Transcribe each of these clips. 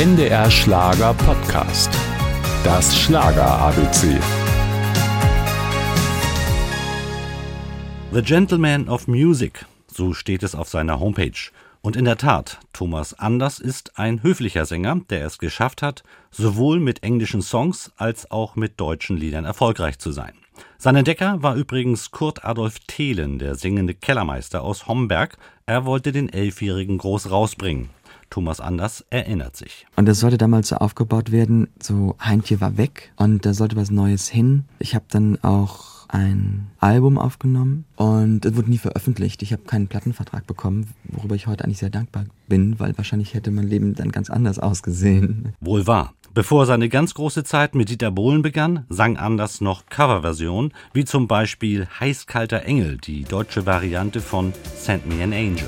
NDR Schlager Podcast. Das Schlager ABC. The Gentleman of Music, so steht es auf seiner Homepage. Und in der Tat, Thomas Anders ist ein höflicher Sänger, der es geschafft hat, sowohl mit englischen Songs als auch mit deutschen Liedern erfolgreich zu sein. Sein Entdecker war übrigens Kurt Adolf Thelen, der singende Kellermeister aus Homberg. Er wollte den Elfjährigen groß rausbringen. Thomas Anders erinnert sich. Und das sollte damals so aufgebaut werden, so Heintje war weg und da sollte was Neues hin. Ich habe dann auch ein Album aufgenommen und es wurde nie veröffentlicht. Ich habe keinen Plattenvertrag bekommen, worüber ich heute eigentlich sehr dankbar bin, weil wahrscheinlich hätte mein Leben dann ganz anders ausgesehen. Wohl wahr. Bevor seine ganz große Zeit mit Dieter Bohlen begann, sang Anders noch Coverversionen, wie zum Beispiel Heißkalter Engel, die deutsche Variante von Send Me an Angel.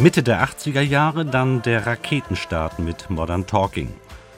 Mitte der 80er Jahre dann der Raketenstart mit Modern Talking.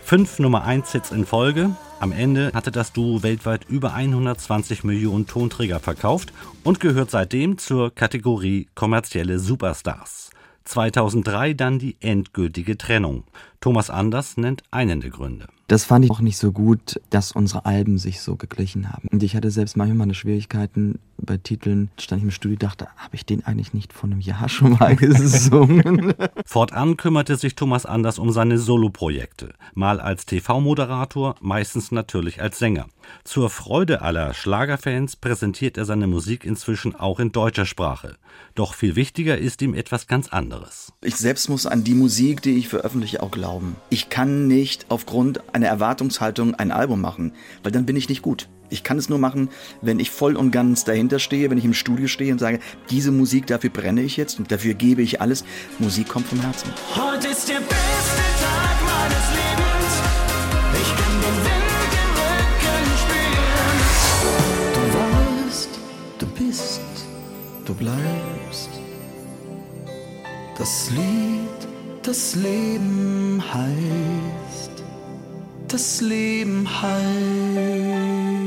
Fünf Nummer 1 Hits in Folge. Am Ende hatte das Duo weltweit über 120 Millionen Tonträger verkauft und gehört seitdem zur Kategorie kommerzielle Superstars. 2003 dann die endgültige Trennung. Thomas Anders nennt einen der Gründe. Das fand ich auch nicht so gut, dass unsere Alben sich so geglichen haben. Und ich hatte selbst manchmal meine Schwierigkeiten bei Titeln, stand ich im Studio dachte, habe ich den eigentlich nicht vor einem Jahr schon mal gesungen? Fortan kümmerte sich Thomas Anders um seine Soloprojekte, mal als TV-Moderator, meistens natürlich als Sänger. Zur Freude aller Schlagerfans präsentiert er seine Musik inzwischen auch in deutscher Sprache. Doch viel wichtiger ist ihm etwas ganz anderes. Ich selbst muss an die Musik, die ich veröffentliche, auch glauben. Ich kann nicht aufgrund einer Erwartungshaltung ein Album machen, weil dann bin ich nicht gut. Ich kann es nur machen, wenn ich voll und ganz dahinter stehe, wenn ich im Studio stehe und sage, diese Musik, dafür brenne ich jetzt und dafür gebe ich alles. Musik kommt vom Herzen. Heute ist der beste Tag meines Lebens. Ich kann den Wind im Rücken spüren. Du warst, du bist, du bleibst. Das Lied, das Leben heißt. Das Leben heißt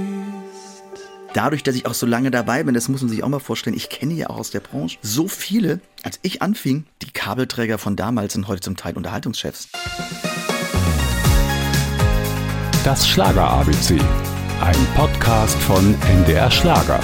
dadurch, dass ich auch so lange dabei bin, das muss man sich auch mal vorstellen, ich kenne ja auch aus der Branche so viele, als ich anfing, die Kabelträger von damals sind heute zum Teil Unterhaltungschefs. Das Schlager ABC, ein Podcast von NDR Schlager.